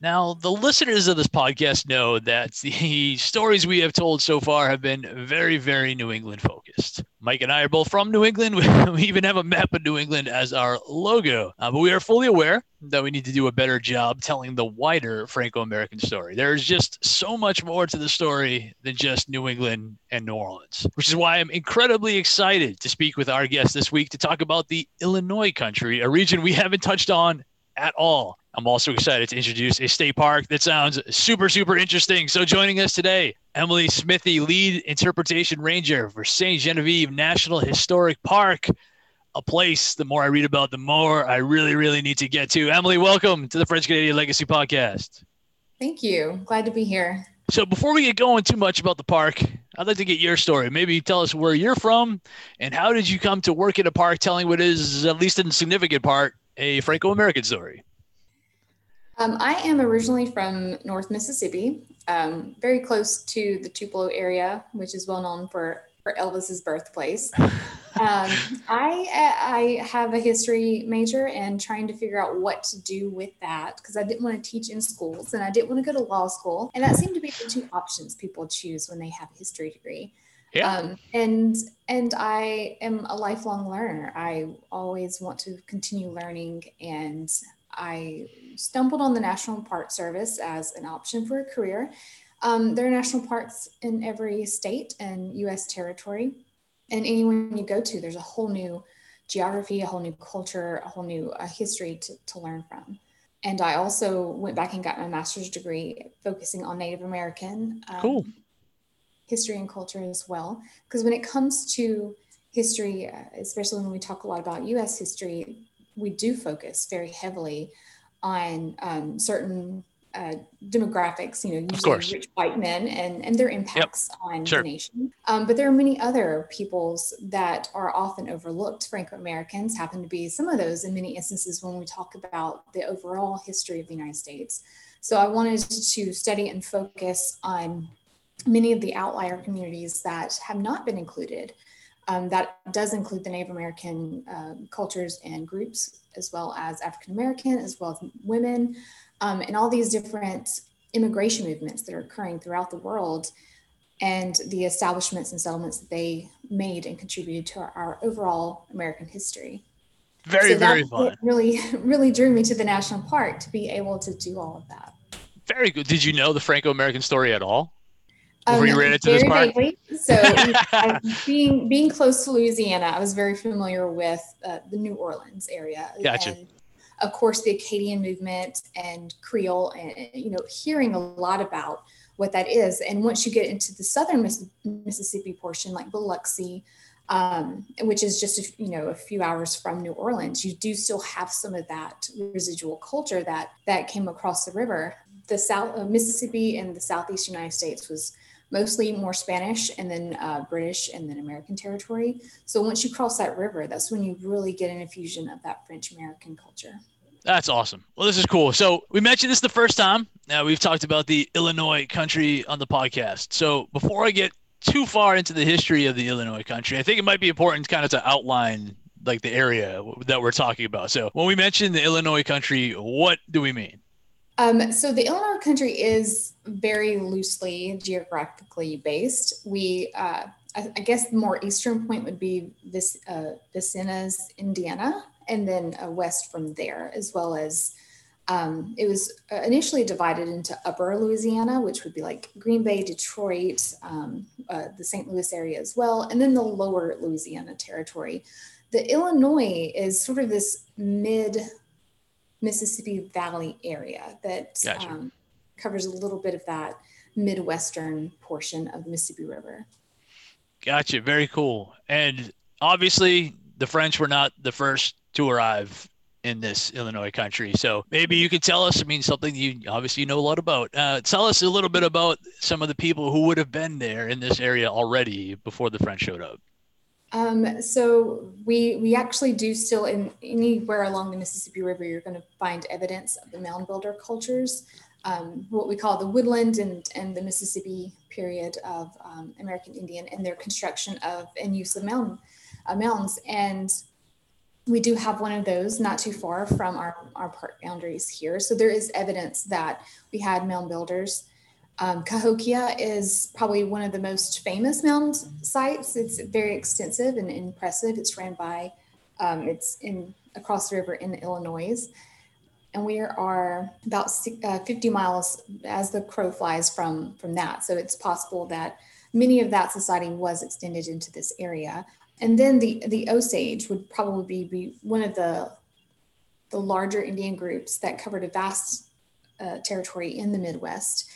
Now, the listeners of this podcast know that the stories we have told so far have been very, very New England focused. Mike and I are both from New England. We even have a map of New England as our logo. Uh, but we are fully aware that we need to do a better job telling the wider Franco American story. There's just so much more to the story than just New England and New Orleans, which is why I'm incredibly excited to speak with our guest this week to talk about the Illinois country, a region we haven't touched on at all. I'm also excited to introduce a state park that sounds super, super interesting. So, joining us today, Emily Smithy, lead interpretation ranger for St. Genevieve National Historic Park, a place the more I read about, the more I really, really need to get to. Emily, welcome to the French Canadian Legacy Podcast. Thank you. Glad to be here. So, before we get going too much about the park, I'd like to get your story. Maybe tell us where you're from and how did you come to work in a park telling what is, at least in significant part, a Franco American story. Um, I am originally from North Mississippi, um, very close to the Tupelo area, which is well known for, for Elvis's birthplace. Um, I, I have a history major and trying to figure out what to do with that because I didn't want to teach in schools and I didn't want to go to law school. And that seemed to be the two options people choose when they have a history degree. Yeah. Um, and and I am a lifelong learner. I always want to continue learning, and I stumbled on the National Park Service as an option for a career. Um, there are national parks in every state and U.S. territory, and anyone you go to, there's a whole new geography, a whole new culture, a whole new uh, history to, to learn from. And I also went back and got my master's degree focusing on Native American. Um, cool history and culture as well. Because when it comes to history, uh, especially when we talk a lot about US history, we do focus very heavily on um, certain uh, demographics, you know, usually rich white men and, and their impacts yep. on sure. the nation. Um, but there are many other peoples that are often overlooked. Franco Americans happen to be some of those in many instances when we talk about the overall history of the United States. So I wanted to study and focus on many of the outlier communities that have not been included. Um, that does include the Native American uh, cultures and groups, as well as African American, as well as women, um, and all these different immigration movements that are occurring throughout the world, and the establishments and settlements that they made and contributed to our, our overall American history. Very, so very fun. Really, really drew me to the national park to be able to do all of that. Very good. Did you know the Franco American story at all? Before um, you ran into this part? Vaguely. So, being being close to Louisiana, I was very familiar with uh, the New Orleans area. Gotcha. And of course, the Acadian movement and Creole, and you know, hearing a lot about what that is. And once you get into the southern Miss- Mississippi portion, like Biloxi, um, which is just a, you know a few hours from New Orleans, you do still have some of that residual culture that that came across the river. The South uh, Mississippi and the Southeast United States was mostly more Spanish and then uh, British and then American territory. So once you cross that river, that's when you really get an infusion of that French American culture. That's awesome. Well, this is cool. So we mentioned this the first time. Now we've talked about the Illinois country on the podcast. So before I get too far into the history of the Illinois country, I think it might be important kind of to outline like the area that we're talking about. So when we mention the Illinois country, what do we mean? Um, so the Illinois country is very loosely geographically based. We, uh, I, I, guess, the more eastern point would be this uh, Vincennes, Indiana, and then uh, west from there, as well as um, it was uh, initially divided into Upper Louisiana, which would be like Green Bay, Detroit, um, uh, the St. Louis area as well, and then the Lower Louisiana territory. The Illinois is sort of this mid Mississippi Valley area that gotcha. um, covers a little bit of that Midwestern portion of the Mississippi River. Gotcha. Very cool. And obviously, the French were not the first to arrive in this Illinois country. So maybe you could tell us, I mean, something you obviously know a lot about. Uh, tell us a little bit about some of the people who would have been there in this area already before the French showed up. Um, so we we actually do still in anywhere along the Mississippi River, you're going to find evidence of the mound builder cultures, um, what we call the woodland and and the Mississippi period of um, American Indian and their construction of and use of mountain uh, mounds. And we do have one of those not too far from our our park boundaries here. So there is evidence that we had mound builders. Um, Cahokia is probably one of the most famous mound sites. It's very extensive and impressive. It's ran by, um, it's in across the river in Illinois. And we are about uh, 50 miles as the crow flies from, from that. So it's possible that many of that society was extended into this area. And then the, the Osage would probably be, one of the, the larger Indian groups that covered a vast uh, territory in the Midwest.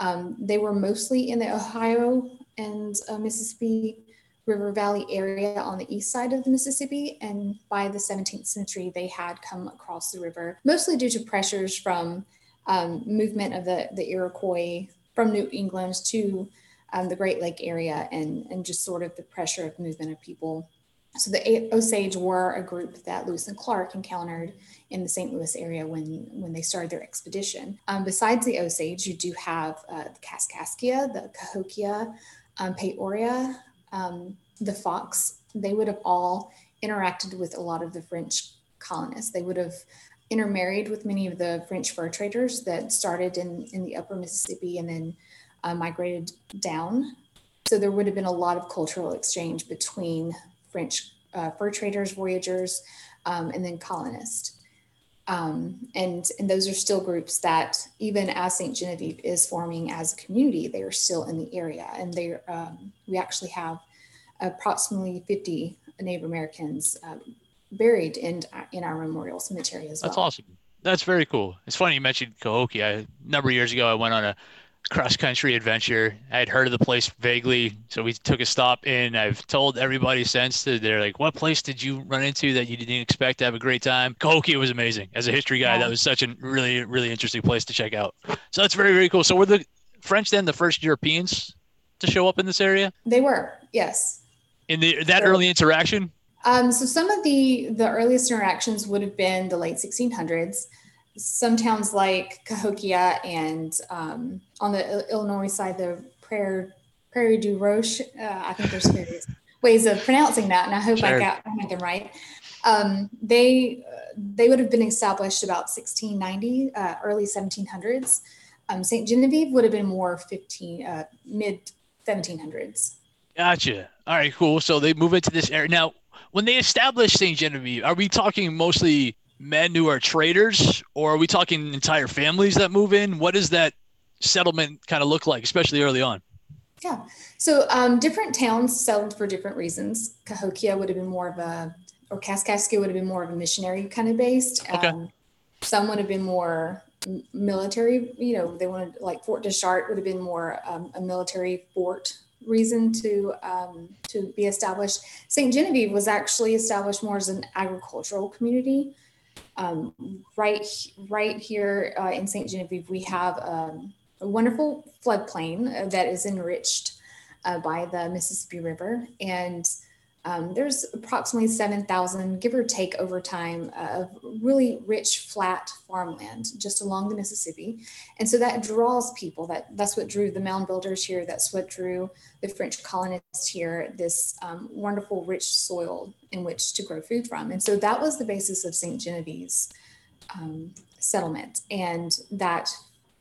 Um, they were mostly in the Ohio and uh, Mississippi River Valley area on the east side of the Mississippi. And by the 17th century, they had come across the river, mostly due to pressures from um, movement of the, the Iroquois from New England to um, the Great Lake area and, and just sort of the pressure of movement of people so the Osage were a group that Lewis and Clark encountered in the St. Louis area when, when they started their expedition. Um, besides the Osage, you do have uh, the Kaskaskia, the Cahokia, um, Peoria, um, the Fox. They would have all interacted with a lot of the French colonists. They would have intermarried with many of the French fur traders that started in, in the upper Mississippi and then uh, migrated down. So there would have been a lot of cultural exchange between French uh, fur traders, voyagers, um, and then colonists. Um, and, and those are still groups that, even as St. Genevieve is forming as a community, they are still in the area. And they um, we actually have approximately 50 Native Americans um, buried in, in our memorial cemetery as well. That's awesome. That's very cool. It's funny you mentioned Cahokia. A number of years ago, I went on a cross country adventure. I had heard of the place vaguely, so we took a stop in. I've told everybody since that they're like, "What place did you run into that you didn't expect to have a great time?" Cahokia was amazing. As a history guy, yeah. that was such a really, really interesting place to check out. So that's very, very cool. So were the French then the first Europeans to show up in this area? They were, yes. In the that so, early interaction. Um, so some of the the earliest interactions would have been the late 1600s some towns like Cahokia and um, on the Illinois side, the Prairie, Prairie du Roche. Uh, I think there's various ways of pronouncing that, and I hope sure. I got them right. Um, they they would have been established about 1690, uh, early 1700s. Um, St. Genevieve would have been more 15 uh, mid 1700s. Gotcha. All right, cool. So they move into this area now. When they established St. Genevieve, are we talking mostly men who are traders, or are we talking entire families that move in? What does that settlement kind of look like, especially early on? Yeah. So um, different towns settled for different reasons. Cahokia would have been more of a, or Kaskaskia would have been more of a missionary kind of based. Okay. Um, some would have been more military. You know, they wanted like Fort de Chartres would have been more um, a military fort reason to um, to be established. Saint Genevieve was actually established more as an agricultural community. Um, right, right here uh, in St. Genevieve, we have um, a wonderful floodplain that is enriched uh, by the Mississippi River. And um, there's approximately 7,000, give or take over time, uh, of really rich, flat farmland just along the Mississippi. And so that draws people. That, that's what drew the mound builders here. That's what drew the French colonists here, this um, wonderful, rich soil in which to grow food from. And so that was the basis of St. Genevieve's um, settlement. And that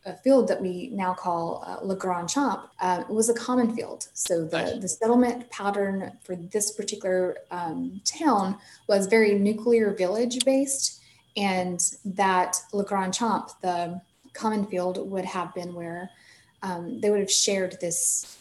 a field that we now call uh, Le Grand Champ uh, was a common field. So the, the settlement pattern for this particular um, town was very nuclear village based, and that Le Grand Champ, the common field, would have been where um, they would have shared this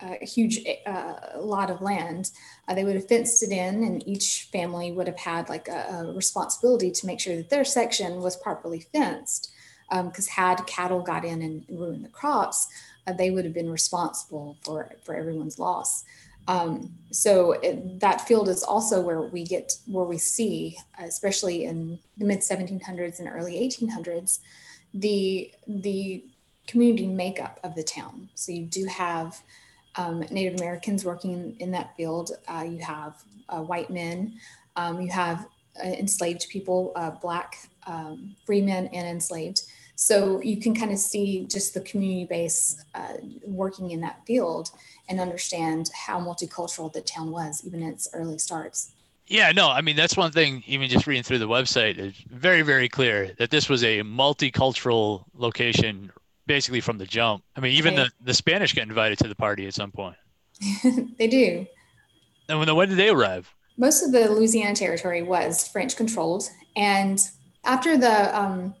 uh, huge uh, lot of land. Uh, they would have fenced it in, and each family would have had like a, a responsibility to make sure that their section was properly fenced because um, had cattle got in and ruined the crops, uh, they would have been responsible for, for everyone's loss. Um, so it, that field is also where we get where we see, especially in the mid 1700s and early 1800s, the the community makeup of the town. So you do have um, Native Americans working in that field. Uh, you have uh, white men. Um, you have uh, enslaved people, uh, black um, free men and enslaved. So you can kind of see just the community base uh, working in that field and understand how multicultural the town was, even in its early starts. Yeah, no, I mean that's one thing. Even just reading through the website, it's very, very clear that this was a multicultural location, basically from the jump. I mean, even right. the the Spanish got invited to the party at some point. they do. And when when did they arrive? Most of the Louisiana territory was French controlled, and after the um,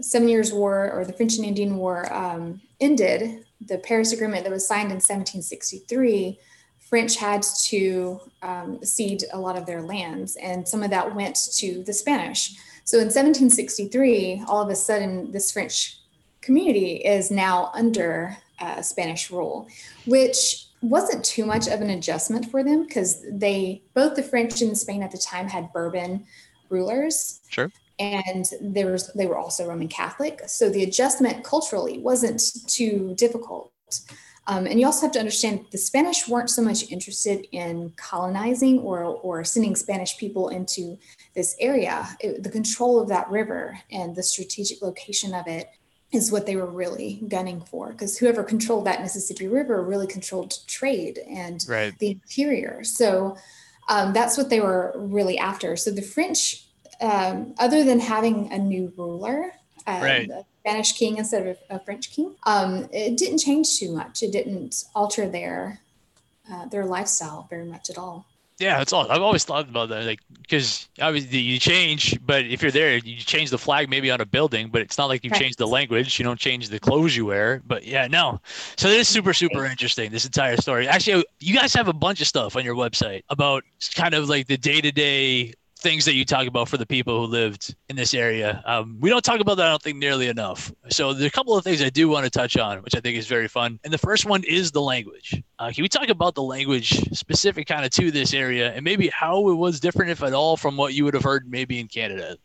Seven Years' War or the French and Indian War um, ended, the Paris Agreement that was signed in 1763, French had to um, cede a lot of their lands, and some of that went to the Spanish. So in 1763, all of a sudden, this French community is now under uh, Spanish rule, which wasn't too much of an adjustment for them because they both the French and Spain at the time had Bourbon rulers. Sure and there was they were also Roman Catholic, so the adjustment culturally wasn't too difficult. Um, and you also have to understand the Spanish weren't so much interested in colonizing or or sending Spanish people into this area. It, the control of that river and the strategic location of it is what they were really gunning for because whoever controlled that Mississippi River really controlled trade and right. the interior. So um, that's what they were really after. So the French um, other than having a new ruler, uh, right. Spanish king instead of a French king, um, it didn't change too much. It didn't alter their uh, their lifestyle very much at all. Yeah, that's all. I've always thought about that, like because obviously you change, but if you're there, you change the flag maybe on a building, but it's not like you right. change the language. You don't change the clothes you wear. But yeah, no. So it is super, super interesting. This entire story. Actually, you guys have a bunch of stuff on your website about kind of like the day to day things that you talk about for the people who lived in this area. Um, we don't talk about that, I don't think, nearly enough. So there's a couple of things I do want to touch on, which I think is very fun. And the first one is the language. Uh, can we talk about the language specific kind of to this area and maybe how it was different, if at all, from what you would have heard maybe in Canada?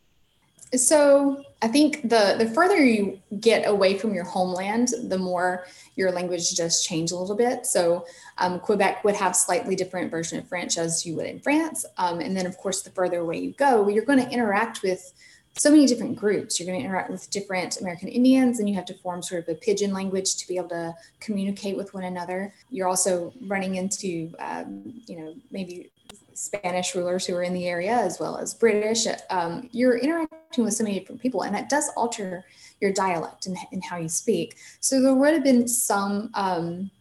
So I think the the further you get away from your homeland, the more your language does change a little bit. So um, Quebec would have slightly different version of French as you would in France, um, and then of course the further away you go, you're going to interact with so many different groups. You're going to interact with different American Indians, and you have to form sort of a pidgin language to be able to communicate with one another. You're also running into, um, you know, maybe Spanish rulers who are in the area as well as British. Um, you're interacting with so many different people, and that does alter your dialect and, and how you speak. So there would have been some um,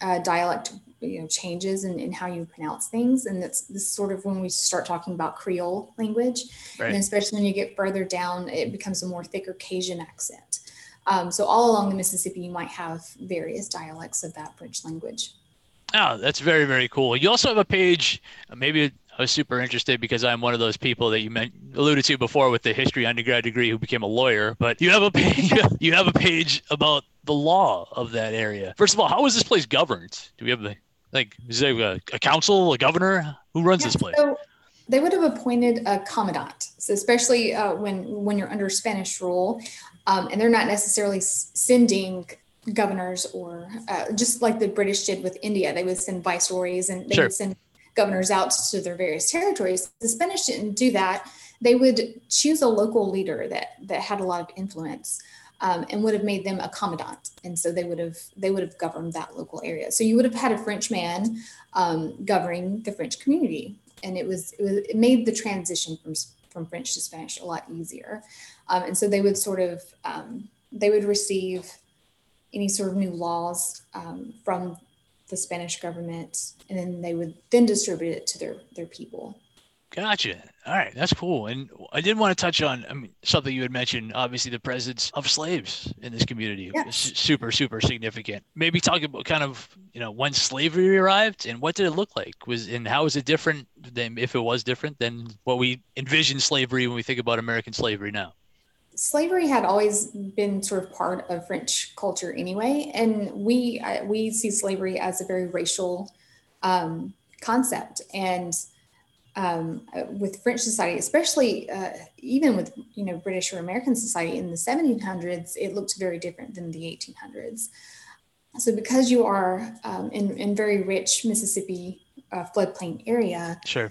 uh, dialect you know changes in, in how you pronounce things and that's this sort of when we start talking about creole language right. and especially when you get further down it becomes a more thicker cajun accent um, so all along the mississippi you might have various dialects of that french language Oh, that's very, very cool. You also have a page, uh, maybe I was super interested because I'm one of those people that you meant, alluded to before with the history undergrad degree who became a lawyer. But you have a page, you have a page about the law of that area. First of all, how is this place governed? Do we have the like is there a, a council, a governor? Who runs yeah, this place? So they would have appointed a commandant. So especially uh, when when you're under Spanish rule, um, and they're not necessarily sending governors or uh, just like the British did with India, they would send viceroys and they sure. would send governors out to their various territories. The Spanish didn't do that. They would choose a local leader that that had a lot of influence. Um, and would have made them a commandant, and so they would have they would have governed that local area. So you would have had a French man um, governing the French community, and it was, it was it made the transition from from French to Spanish a lot easier. Um, and so they would sort of um, they would receive any sort of new laws um, from the Spanish government, and then they would then distribute it to their their people. Gotcha. All right, that's cool. And I did want to touch on I mean, something you had mentioned. Obviously, the presence of slaves in this community yeah. is super, super significant. Maybe talk about kind of you know when slavery arrived and what did it look like? Was and how is it different than if it was different than what we envision slavery when we think about American slavery now? Slavery had always been sort of part of French culture anyway, and we we see slavery as a very racial um, concept. And um, uh, with French society, especially uh, even with you know British or American society in the 1700s, it looked very different than the 1800s. So because you are um, in, in very rich Mississippi uh, floodplain area, sure,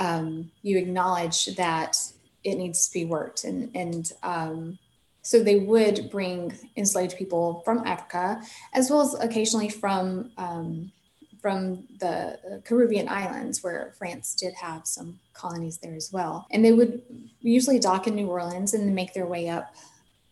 um, you acknowledge that it needs to be worked, and and um, so they would bring enslaved people from Africa, as well as occasionally from um, from the Caribbean islands, where France did have some colonies there as well. And they would usually dock in New Orleans and make their way up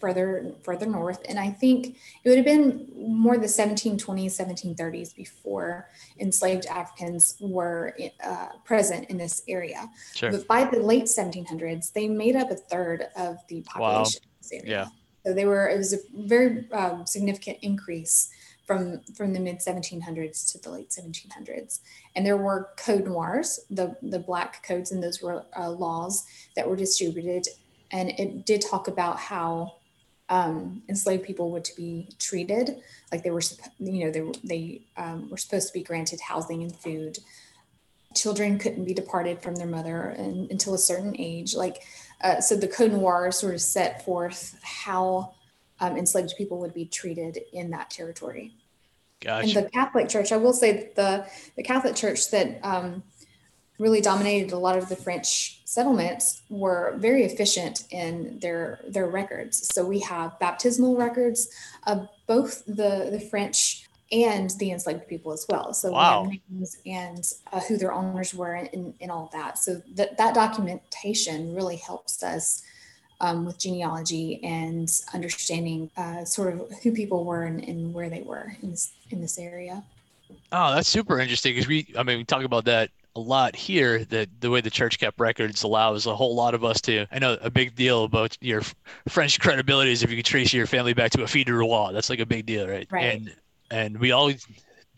further further north. And I think it would have been more the 1720s, 1730s before enslaved Africans were uh, present in this area. Sure. But by the late 1700s, they made up a third of the population wow. area. Yeah. So they were, it was a very um, significant increase from from the mid 1700s to the late 1700s and there were code noirs the the black codes and those were uh, laws that were distributed and it did talk about how um, enslaved people were to be treated like they were you know they, they um, were supposed to be granted housing and food children couldn't be departed from their mother and, until a certain age like uh, so the code noir sort of set forth how um, enslaved people would be treated in that territory Gotcha. And the Catholic Church, I will say the the Catholic Church that um, really dominated a lot of the French settlements were very efficient in their their records. So we have baptismal records of both the the French and the enslaved people as well. So wow. names and uh, who their owners were and, and all that. So that that documentation really helps us um, with genealogy and understanding uh, sort of who people were and, and, where they were in this in this area. Oh, that's super interesting because we, I mean, we talk about that a lot here. That the way the church kept records allows a whole lot of us to. I know a big deal about your French credibility is if you can trace your family back to a de roi. That's like a big deal, right? Right. And and we always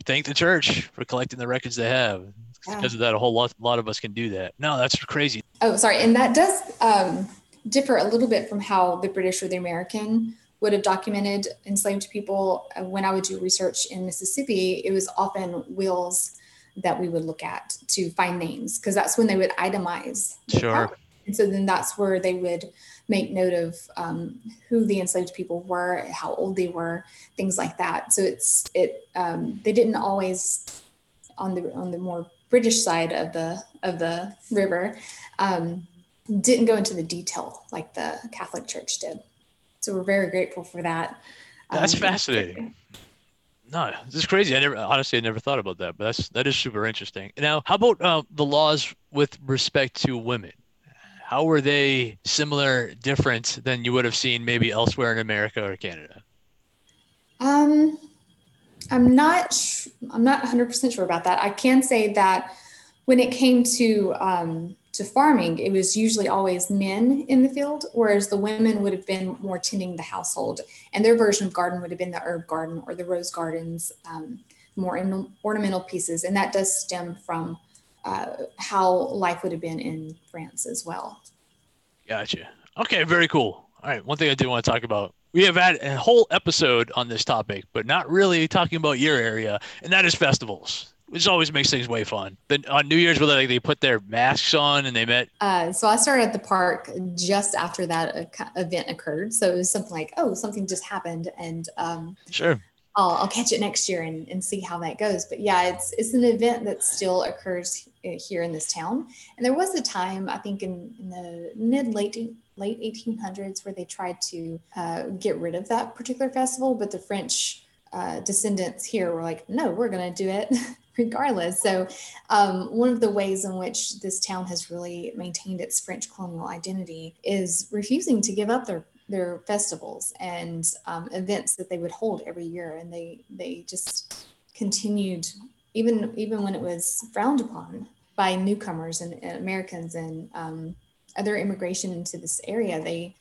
thank the church for collecting the records they have. Yeah. Because of that, a whole lot, lot of us can do that. No, that's crazy. Oh, sorry, and that does. Um, differ a little bit from how the British or the American would have documented enslaved people. Uh, when I would do research in Mississippi, it was often wills that we would look at to find names because that's when they would itemize. Sure. Property. And so then that's where they would make note of um, who the enslaved people were, how old they were, things like that. So it's it um, they didn't always on the on the more British side of the of the river. Um, didn't go into the detail like the Catholic Church did. So we're very grateful for that. That's um, fascinating. No, this is crazy. I never honestly I never thought about that, but that's that is super interesting. Now, how about uh, the laws with respect to women? How were they similar, different than you would have seen maybe elsewhere in America or Canada? Um, I'm not. I'm not 100 percent sure about that. I can say that when it came to um, to farming, it was usually always men in the field, whereas the women would have been more tending the household. And their version of garden would have been the herb garden or the rose gardens, um, more ornamental pieces. And that does stem from uh, how life would have been in France as well. Gotcha. Okay, very cool. All right, one thing I did want to talk about. We have had a whole episode on this topic, but not really talking about your area, and that is festivals which always makes things way fun. Then on New Year's, where they, like, they put their masks on and they met. Uh, so I started at the park just after that event occurred. So it was something like, oh, something just happened, and um, sure, I'll, I'll catch it next year and, and see how that goes. But yeah, it's it's an event that still occurs here in this town. And there was a time, I think, in, in the mid late late 1800s, where they tried to uh, get rid of that particular festival, but the French uh, descendants here were like, no, we're going to do it regardless. So, um, one of the ways in which this town has really maintained its French colonial identity is refusing to give up their their festivals and um, events that they would hold every year, and they they just continued even even when it was frowned upon by newcomers and, and Americans and um, other immigration into this area. They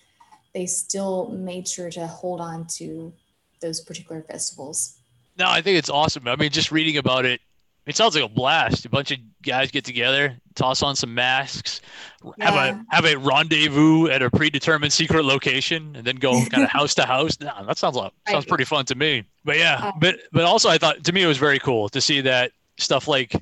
they still made sure to hold on to those particular festivals. No, I think it's awesome. I mean, just reading about it it sounds like a blast. A bunch of guys get together, toss on some masks, yeah. have a have a rendezvous at a predetermined secret location, and then go kind of house to house. No, that sounds like, sounds pretty fun to me. But yeah, uh, but but also I thought to me it was very cool to see that stuff like,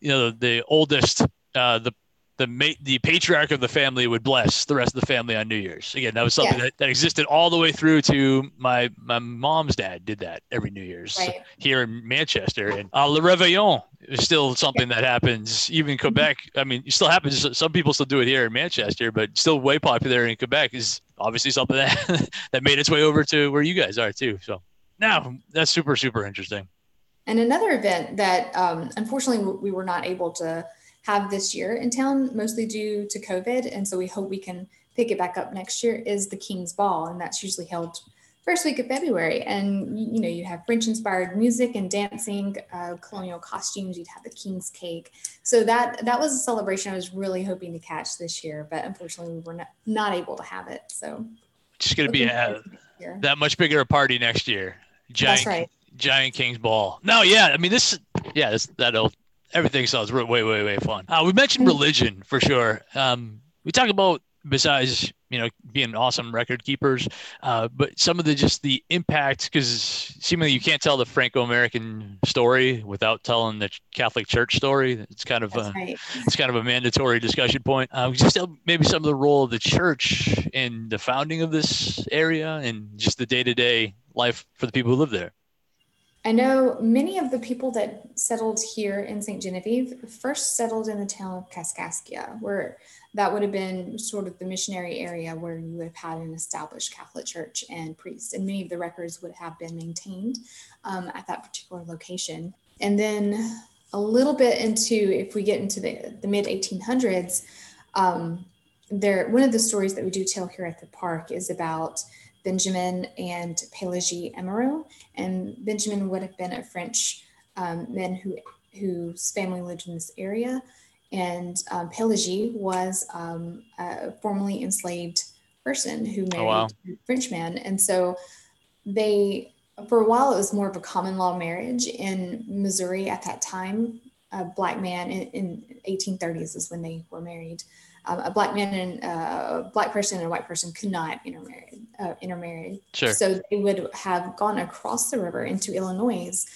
you know, the oldest, uh, the the ma- the patriarch of the family would bless the rest of the family on New Year's. Again, that was something that, that existed all the way through to my my mom's dad did that every New Year's Right. here in Manchester. And uh, Le Réveillon is still something that happens even in Quebec. I mean, it still happens. Some people still do it here in Manchester, but still way popular in Quebec is obviously something that that made its way over to where you guys are too. So now that's super super interesting. And another event that um, unfortunately we were not able to have this year in town, mostly due to COVID. And so we hope we can pick it back up next year, is the King's Ball. And that's usually held first week of February. And, you know, you have French inspired music and dancing, uh, colonial costumes, you'd have the King's cake. So that that was a celebration I was really hoping to catch this year, but unfortunately we were not, not able to have it. So It's going to be a, forward to this year. that much bigger a party next year. Giant, right. Giant King's Ball. No, yeah, I mean this. Yeah, this, that'll everything sounds way, way, way fun. Uh, we mentioned Mm. religion for sure. Um, we talk about besides you know being awesome record keepers, uh, but some of the just the impact because seemingly you can't tell the Franco-American story without telling the Catholic Church story. It's kind of That's a, right. it's kind of a mandatory discussion point. Uh, just tell maybe some of the role of the church in the founding of this area and just the day-to-day life for the people who live there. I know many of the people that settled here in St. Genevieve first settled in the town of Kaskaskia, where that would have been sort of the missionary area where you would have had an established Catholic church and priest, and many of the records would have been maintained um, at that particular location. And then a little bit into, if we get into the, the mid 1800s, um, there one of the stories that we do tell here at the park is about Benjamin and Pélagie Amoureux and Benjamin would have been a French um, man who whose family lived in this area, and um, Pélagie was um, a formerly enslaved person who married wow. a French man, and so they for a while it was more of a common law marriage in Missouri at that time. A black man in, in 1830s is when they were married. Um, a black man and uh, a black person and a white person could not intermarry. Uh, intermarry. Sure. So they would have gone across the river into Illinois,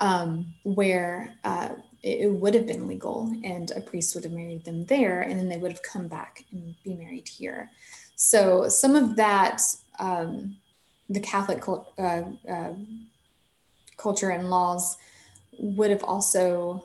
um, where uh, it, it would have been legal, and a priest would have married them there, and then they would have come back and be married here. So some of that, um, the Catholic uh, uh, culture and laws would have also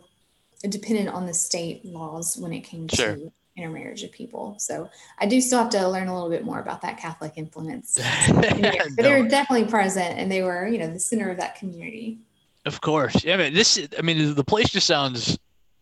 depended on the state laws when it came Sure. to intermarriage of people. So I do still have to learn a little bit more about that Catholic influence. But they were definitely present and they were, you know, the center of that community. of course. Yeah, I mean, this. I mean, the place just sounds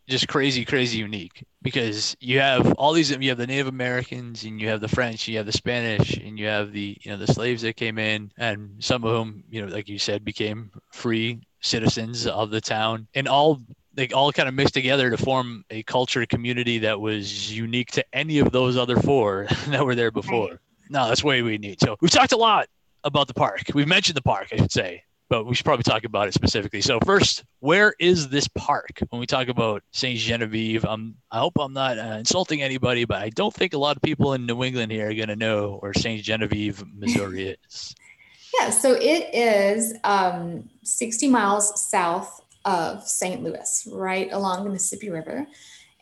just crazy, crazy unique because you have all these. You have the Native Americans, and you have the French, you have the Spanish, and you have the you know the slaves that came in, and some of whom you know, like you said, became free citizens of the town, and all they all kind of mixed together to form a culture community that was unique to any of those other four that were there before. No, that's way we need. So we've talked a lot about the park. We've mentioned the park, I should say, but we should probably talk about it specifically. So first, where is this park? When we talk about Saint Genevieve, I'm, I hope I'm not uh, insulting anybody, but I don't think a lot of people in New England here are going to know where Saint Genevieve, Missouri is. Yeah, so it is um, 60 miles south of St. Louis, right along the Mississippi River.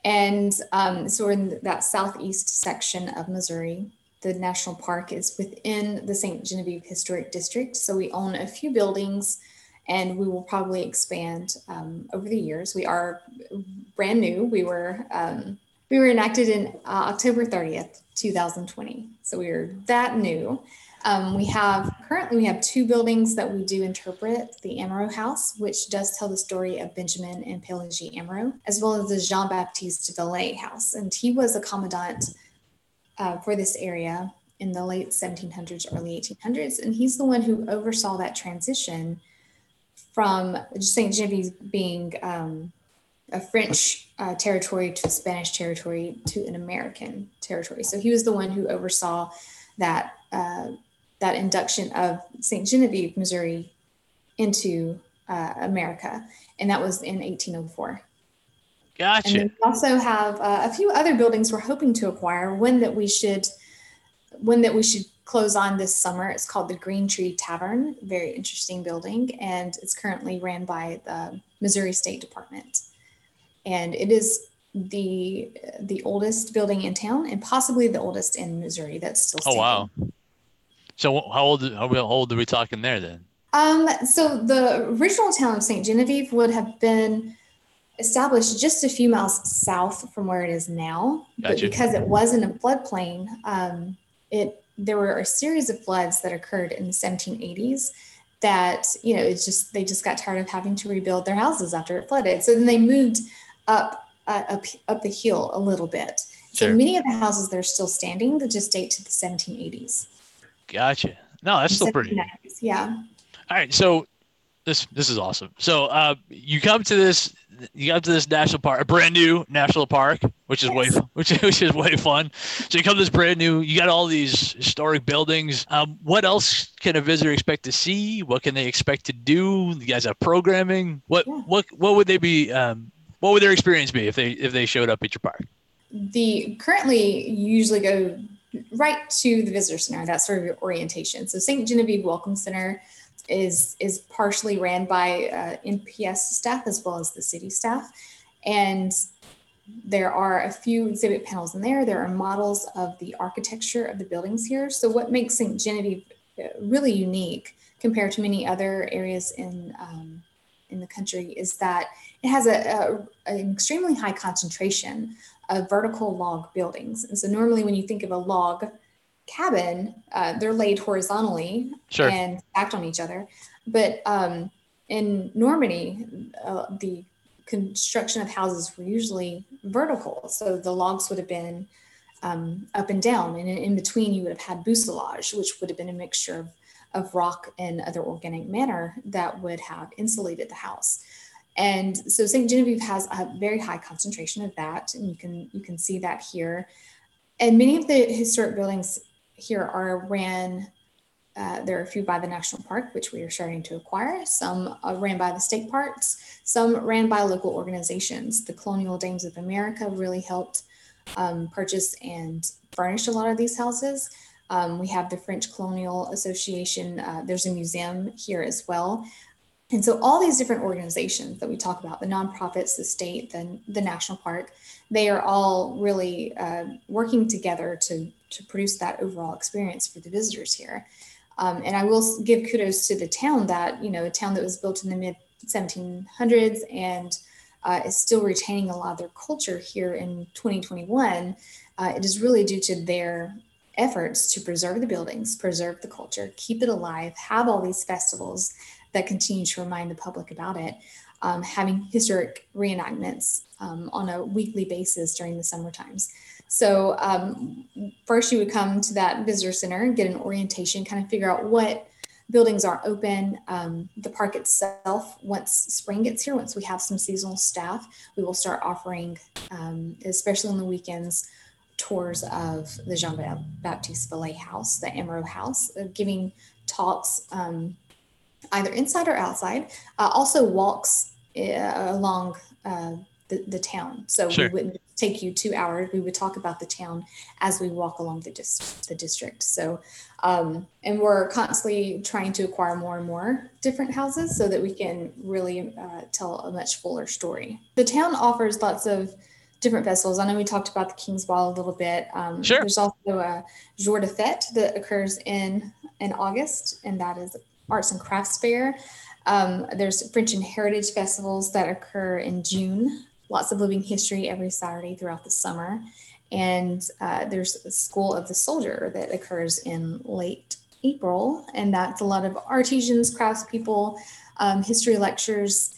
And um, so we're in that southeast section of Missouri. The national park is within the St. Genevieve Historic District. So we own a few buildings and we will probably expand um, over the years. We are brand new. We were um, we were enacted in uh, October 30th, 2020. So we are that new. Um, we have currently we have two buildings that we do interpret: the Amoureux House, which does tell the story of Benjamin and Pélagie Amoureux, as well as the Jean Baptiste Vallé House, and he was a commandant uh, for this area in the late 1700s, early 1800s, and he's the one who oversaw that transition from St. Genevieve being um, a French uh, territory to a Spanish territory to an American territory. So he was the one who oversaw that uh, that induction of St. Genevieve, Missouri, into uh, America, and that was in 1804. And Gotcha. then we also have uh, a few other buildings we're hoping to acquire. One that we should, one that we should close on this summer. It's called the Green Tree Tavern. Very interesting building, and it's currently ran by the Missouri State Department. and it is the the oldest building in town and possibly the oldest in Missouri that's still Standing. Oh wow. So how old how old are we talking there then? Um, so the original town of St. Genevieve would have been established just a few miles south from where it is now. But because it was in a floodplain, um, it there were a series of floods that occurred in the 1780s that you know it's just they just got tired of having to rebuild their houses after it flooded. So then they moved up uh, up up the hill a little bit. So many of the houses that are still standing that just date to the 1780s. Gotcha. No, that's still pretty. 1790s, Yeah. All right, so this this is awesome. So uh, you come to this you come to this national park, a brand new national park, which is way which which is way fun. So you come to this brand new, you got all these historic buildings. Um, what else can a visitor expect to see? What can they expect to do? You guys have programming. What Yeah. what what would they be? Um, what would their experience be if they if they showed up at your park? the currently you usually go right to the visitor center that's sort of your orientation. So st genevieve welcome center is is partially ran by uh, nps staff as well as the city staff. And there are a few exhibit panels in there. There are models of the architecture of the buildings here. So what makes st genevieve uh, really unique compared to many other areas in um, in the country is that it has a, a an extremely high concentration vertical log buildings. And so normally when you think of a log cabin, uh, they're laid horizontally Sure. and stacked on each other. But um, in Normandy, uh, the construction of houses were usually vertical. So the logs would have been um, up and down. And in, between, you would have had bousillage, which would have been a mixture of, of rock and other organic matter that would have insulated the house. And so St. Genevieve has a very high concentration of that, and you can you can see that here. And many of the historic buildings here are ran. Uh, there are a few by the national park, which we are starting to acquire. Some are ran by the state parks. Some ran by local organizations. The Colonial Dames of America really helped um, purchase and furnish a lot of these houses. Um, we have the French Colonial Association. Uh, there's a museum here as well. And so all these different organizations that we talk about, the nonprofits, the state, the, the national park, they are all really uh, working together to, to produce that overall experience for the visitors here. Um, and I will give kudos to the town that, you know, a town that was built in the mid 1700s and uh, is still retaining a lot of their culture here in 2021. Uh, it is really due to their efforts to preserve the buildings, preserve the culture, keep it alive, have all these festivals that continue to remind the public about it, um, having historic reenactments um, on a weekly basis during the summer times. So um, first you would come to that visitor center and get an orientation, kind of figure out what buildings are open. Um, the park itself, once spring gets here, once we have some seasonal staff, we will start offering, um, especially on the weekends, tours of the Jean Baptiste Vallé House, the Amoureux House, uh, giving talks um, either inside or outside. Uh, also walks uh, along uh, the, the town. So Sure. we wouldn't take you two hours. We would talk about the town as we walk along the, dis- the district. So, um, and we're constantly trying to acquire more and more different houses so that we can really uh, tell a much fuller story. The town offers lots of different festivals. I know we talked about the King's Ball a little bit. Um, Sure. There's also a Jour de Fête that occurs in in August, and that is arts and crafts fair. Um, there's French and Heritage festivals that occur in June. Lots of living history every Saturday throughout the summer. And uh, there's School of the Soldier that occurs in late April. And that's a lot of artisans, craftspeople, um, history lectures,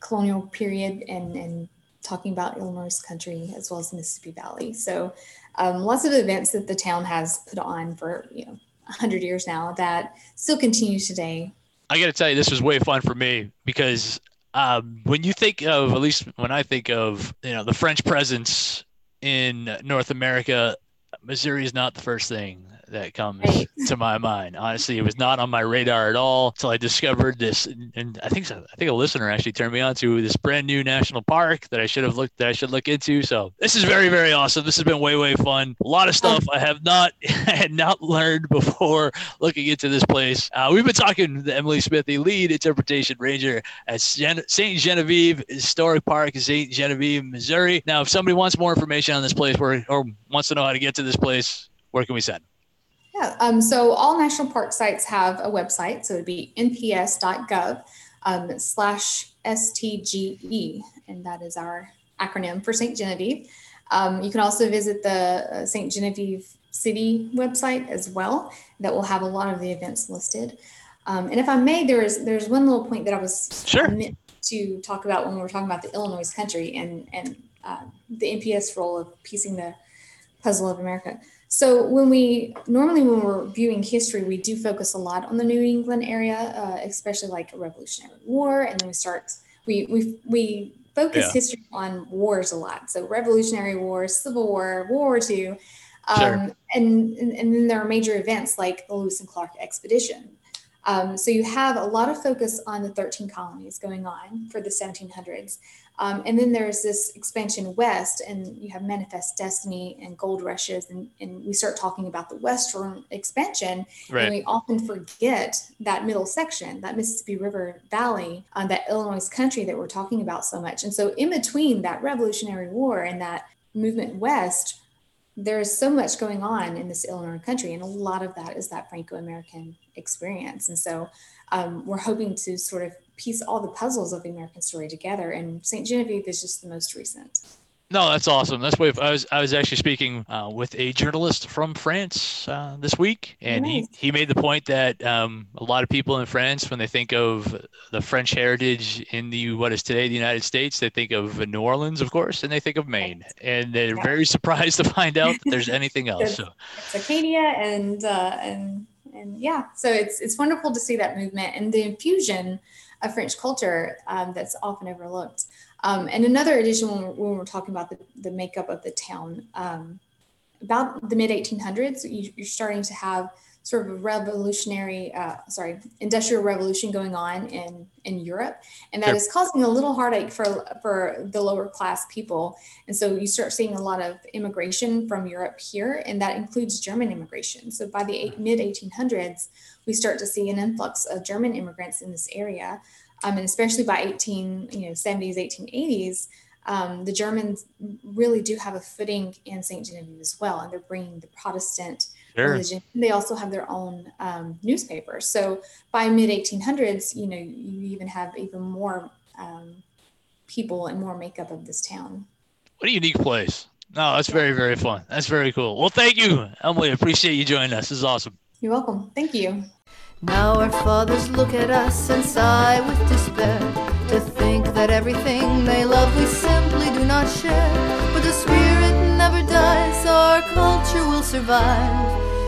colonial period, and, and talking about Illinois country as well as Mississippi Valley. So um, lots of events that the town has put on for, you know, 100 years now that still continues today. I got to tell you, this was way fun for me because um, when you think of, at least when I think of, you know, the French presence in North America, Missouri is not the first thing that comes right. to my mind. Honestly, it was not on my radar at all until I discovered this. And I think I think a listener actually turned me on to this brand new national park that I should have looked that I should look into. So this is very very awesome. This has been way way fun. A lot of stuff I have not had not learned before looking into this place. Uh, we've been talking to Emily Smith, the lead interpretation ranger at St. Genevieve Historic Park, St. Genevieve, Missouri. Now, if somebody wants more information on this place where, or wants to know how to get to this place, where can we send? Yeah, um, so all national park sites have a website. So it'd be nps.gov um, slash STGE, and that is our acronym for St. Genevieve. Um, you can also visit the uh, St. Genevieve City website as well. That will have a lot of the events listed. Um, and if I may, there's there's one little point that I was sure. to talk about when we were talking about the Illinois country and and uh, the NPS role of piecing the puzzle of America. So when we normally when we're viewing history, we do focus a lot on the New England area, uh, especially like Revolutionary War, and then we start we we we focus yeah. history on wars a lot. So Revolutionary War, Civil War, World War II, um, sure. and, and and then there are major events like the Lewis and Clark expedition, um, so you have a lot of focus on the 13 colonies going on for the 1700s. Um, and then there's this expansion west, and you have Manifest Destiny and gold rushes. And, and we start talking about the western expansion. Right. And we often forget that middle section, that Mississippi River Valley, uh, that Illinois country that we're talking about so much. And so, in between that Revolutionary War and that movement west, there is so much going on in this Illinois country, and a lot of that is that Franco-American experience. And so, um, we're hoping to sort of piece all the puzzles of the American story together. And St. Genevieve is just the most recent. No, that's awesome. That's what I was. I was actually speaking uh, with a journalist from France uh, this week, and nice. he, he made the point that um, a lot of people in France, when they think of the French heritage in the what is today the United States, they think of New Orleans, of course, and they think of Maine, and they're yeah. very surprised to find out that there's anything else. so it's Acadia and uh, and and yeah, so it's it's wonderful to see that movement and the infusion of French culture um, that's often overlooked. Um, and another addition when we're, when we're, talking about the, the makeup of the town, um, about the mid 1800s, you, are starting to have sort of a revolutionary, uh, sorry, industrial revolution going on in, in Europe. And that sure. is causing a little heartache for, for the lower class people. And so you start seeing a lot of immigration from Europe here, and that includes German immigration. So by the mid 1800s, we start to see an influx of German immigrants in this area um, and especially by 18, you know, 70s, 1880s, um, the Germans really do have a footing in St. Genevieve as well, and they're bringing the Protestant sure. religion. They also have their own um, newspaper. So by mid 1800s, you know, you even have even more um, people and more makeup of this town. What a unique place! No, that's very very fun. That's very cool. Well, thank you, Emily. Appreciate you joining us. This is awesome. You're welcome. Thank you. Now our fathers look at us and sigh with despair to think that everything they love we simply do not share. But the spirit never dies, our culture will survive.